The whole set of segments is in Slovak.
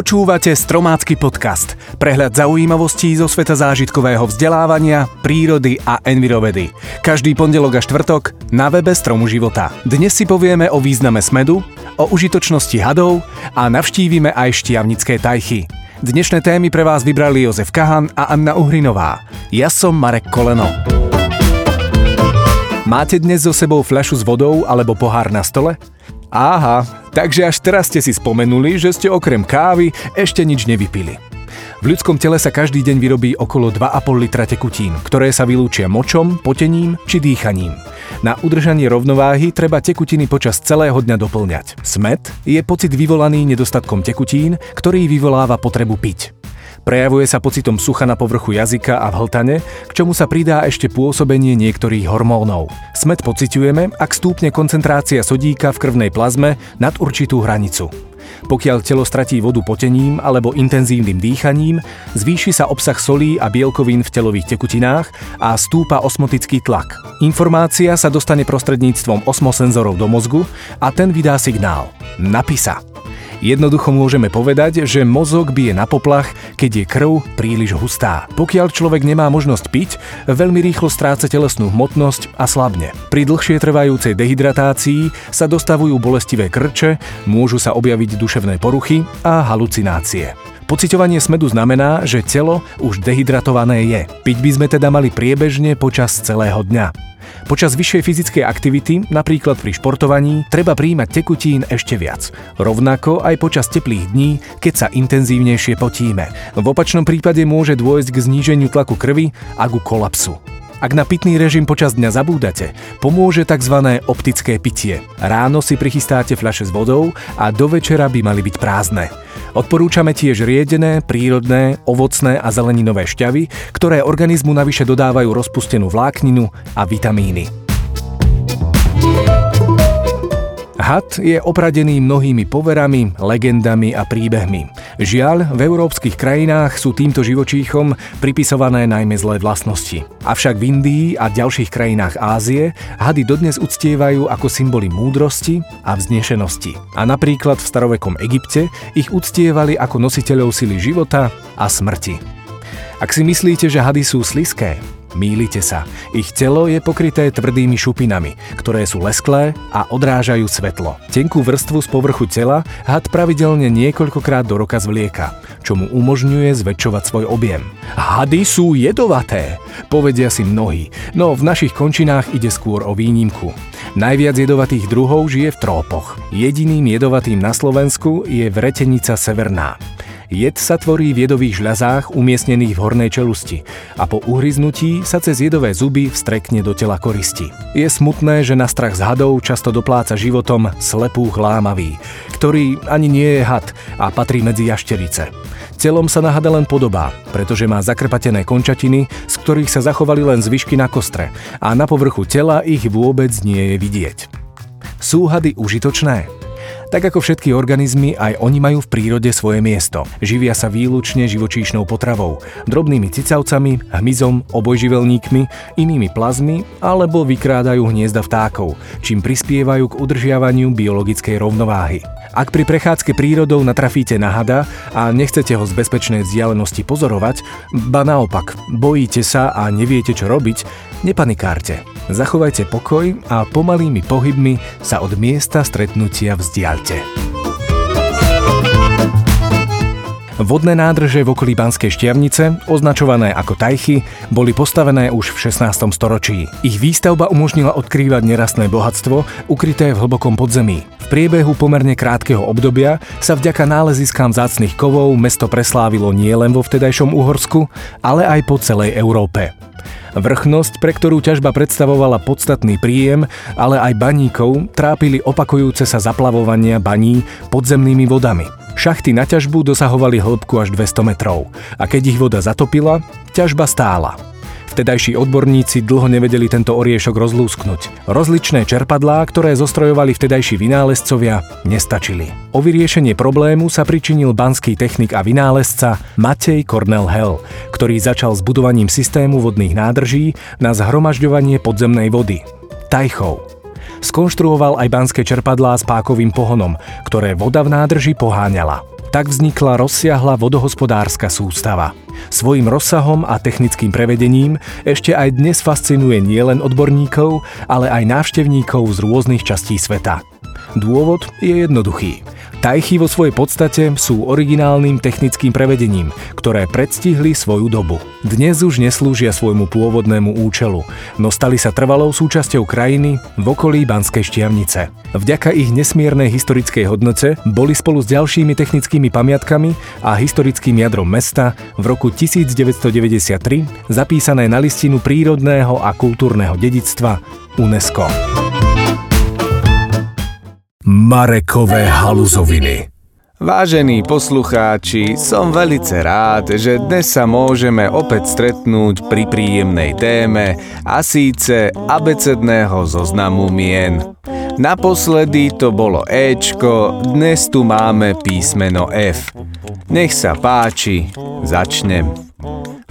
Počúvate Stromácky podcast. Prehľad zaujímavostí zo sveta zážitkového vzdelávania, prírody a envirovedy. Každý pondelok a štvrtok na webe Stromu života. Dnes si povieme o význame smedu, o užitočnosti hadov a navštívime aj štiavnické tajchy. Dnešné témy pre vás vybrali Jozef Kahan a Anna Uhrinová. Ja som Marek Koleno. Máte dnes so sebou fľašu s vodou alebo pohár na stole? Aha, takže až teraz ste si spomenuli, že ste okrem kávy ešte nič nevypili. V ľudskom tele sa každý deň vyrobí okolo 2,5 litra tekutín, ktoré sa vylúčia močom, potením či dýchaním. Na udržanie rovnováhy treba tekutiny počas celého dňa doplňať. Smet je pocit vyvolaný nedostatkom tekutín, ktorý vyvoláva potrebu piť. Prejavuje sa pocitom sucha na povrchu jazyka a v hltane, k čomu sa pridá ešte pôsobenie niektorých hormónov. Smet pociťujeme, ak stúpne koncentrácia sodíka v krvnej plazme nad určitú hranicu. Pokiaľ telo stratí vodu potením alebo intenzívnym dýchaním, zvýši sa obsah solí a bielkovín v telových tekutinách a stúpa osmotický tlak. Informácia sa dostane prostredníctvom osmosenzorov do mozgu a ten vydá signál. Napisa. Jednoducho môžeme povedať, že mozog bije na poplach, keď je krv príliš hustá. Pokiaľ človek nemá možnosť piť, veľmi rýchlo stráca telesnú hmotnosť a slabne. Pri dlhšie trvajúcej dehydratácii sa dostavujú bolestivé krče, môžu sa objaviť duševné poruchy a halucinácie. Pociťovanie smedu znamená, že telo už dehydratované je. Piť by sme teda mali priebežne počas celého dňa. Počas vyššej fyzickej aktivity, napríklad pri športovaní, treba príjmať tekutín ešte viac. Rovnako aj počas teplých dní, keď sa intenzívnejšie potíme. V opačnom prípade môže dôjsť k zníženiu tlaku krvi a ku kolapsu. Ak na pitný režim počas dňa zabúdate, pomôže tzv. optické pitie. Ráno si prichystáte fľaše s vodou a do večera by mali byť prázdne. Odporúčame tiež riedené, prírodné, ovocné a zeleninové šťavy, ktoré organizmu navyše dodávajú rozpustenú vlákninu a vitamíny. Had je opradený mnohými poverami, legendami a príbehmi. Žiaľ, v európskych krajinách sú týmto živočíchom pripisované najmä zlé vlastnosti. Avšak v Indii a ďalších krajinách Ázie hady dodnes uctievajú ako symboly múdrosti a vznešenosti. A napríklad v starovekom Egypte ich uctievali ako nositeľov sily života a smrti. Ak si myslíte, že hady sú sliské, Mýlite sa. Ich telo je pokryté tvrdými šupinami, ktoré sú lesklé a odrážajú svetlo. Tenkú vrstvu z povrchu tela had pravidelne niekoľkokrát do roka zvlieka, čo mu umožňuje zväčšovať svoj objem. Hady sú jedovaté, povedia si mnohí, no v našich končinách ide skôr o výnimku. Najviac jedovatých druhov žije v trópoch. Jediným jedovatým na Slovensku je vretenica severná. Jed sa tvorí v jedových žľazách umiestnených v hornej čelusti a po uhryznutí sa cez jedové zuby vstrekne do tela koristi. Je smutné, že na strach z hadov často dopláca životom slepú chlámavý, ktorý ani nie je had a patrí medzi jašterice. Telom sa na hada len podobá, pretože má zakrpatené končatiny, z ktorých sa zachovali len zvyšky na kostre a na povrchu tela ich vôbec nie je vidieť. Sú hady užitočné? Tak ako všetky organizmy, aj oni majú v prírode svoje miesto. Živia sa výlučne živočíšnou potravou, drobnými cicavcami, hmyzom, obojživelníkmi, inými plazmy alebo vykrádajú hniezda vtákov, čím prispievajú k udržiavaniu biologickej rovnováhy. Ak pri prechádzke prírodou natrafíte na hada a nechcete ho z bezpečnej vzdialenosti pozorovať, ba naopak, bojíte sa a neviete čo robiť, nepanikárte. Zachovajte pokoj a pomalými pohybmi sa od miesta stretnutia vzdialte. Vodné nádrže v okolí Banskej Štiavnice, označované ako tajchy, boli postavené už v 16. storočí. Ich výstavba umožnila odkrývať nerastné bohatstvo, ukryté v hlbokom podzemí. V priebehu pomerne krátkeho obdobia sa vďaka náleziskám zácných kovov mesto preslávilo nielen vo vtedajšom Uhorsku, ale aj po celej Európe. Vrchnosť, pre ktorú ťažba predstavovala podstatný príjem, ale aj baníkov, trápili opakujúce sa zaplavovania baní podzemnými vodami. Šachty na ťažbu dosahovali hĺbku až 200 metrov a keď ich voda zatopila, ťažba stála. Vtedajší odborníci dlho nevedeli tento oriešok rozlúsknuť. Rozličné čerpadlá, ktoré zostrojovali vtedajší vynálezcovia, nestačili. O vyriešenie problému sa pričinil banský technik a vynálezca Matej Cornel Hell, ktorý začal s budovaním systému vodných nádrží na zhromažďovanie podzemnej vody. Tajchov. Skonštruoval aj banské čerpadlá s pákovým pohonom, ktoré voda v nádrži poháňala. Tak vznikla rozsiahla vodohospodárska sústava. Svojim rozsahom a technickým prevedením ešte aj dnes fascinuje nielen odborníkov, ale aj návštevníkov z rôznych častí sveta. Dôvod je jednoduchý. Tajchy vo svojej podstate sú originálnym technickým prevedením, ktoré predstihli svoju dobu. Dnes už neslúžia svojmu pôvodnému účelu, no stali sa trvalou súčasťou krajiny v okolí Banskej Štiavnice. Vďaka ich nesmiernej historickej hodnote boli spolu s ďalšími technickými pamiatkami a historickým jadrom mesta v roku 1993 zapísané na listinu prírodného a kultúrneho dedictva UNESCO. Marekové haluzoviny. Vážení poslucháči, som velice rád, že dnes sa môžeme opäť stretnúť pri príjemnej téme a síce abecedného zoznamu mien. Naposledy to bolo Ečko, dnes tu máme písmeno F. Nech sa páči, začnem.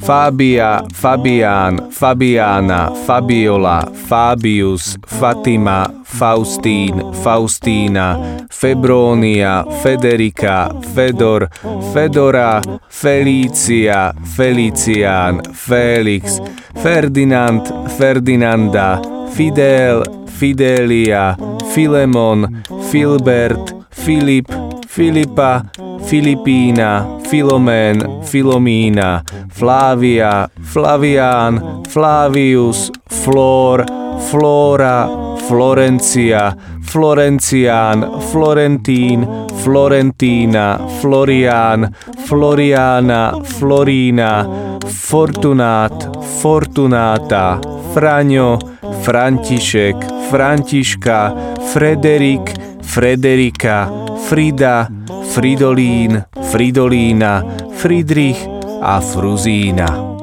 Fábia, Fabián, Fabiána, Fabiola, Fabius, Fatima, Faustín, Faustína, Febrónia, Federika, Fedor, Fedora, Felícia, Felicián, Félix, Ferdinand, Ferdinanda, Fidel, Fidelia, Filemon, Filbert, Filip, Filipa, Filipína, Filomén, Filomína, Flávia, Flavián, Flavius, Flór, Flóra, Florencia, Florencián, Florentín, Florentína, Florián, Floriána, Florína, Fortunát, Fortunáta, Fraňo, František, Františka, Frederik, Frederika, Frida, Fridolín, Fridolína, Friedrich a Fruzína.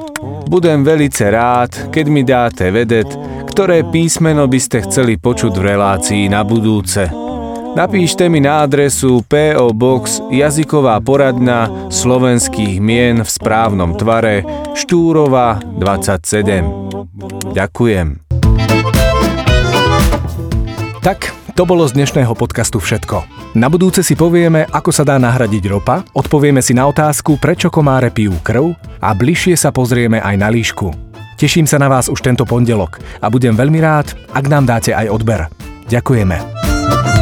Budem velice rád, keď mi dáte vedieť, ktoré písmeno by ste chceli počuť v relácii na budúce. Napíšte mi na adresu PO Box jazyková poradňa slovenských mien v správnom tvare Štúrova 27. Ďakujem. Tak, to bolo z dnešného podcastu všetko. Na budúce si povieme, ako sa dá nahradiť ropa, odpovieme si na otázku, prečo komáre pijú krv a bližšie sa pozrieme aj na líšku. Teším sa na vás už tento pondelok a budem veľmi rád, ak nám dáte aj odber. Ďakujeme.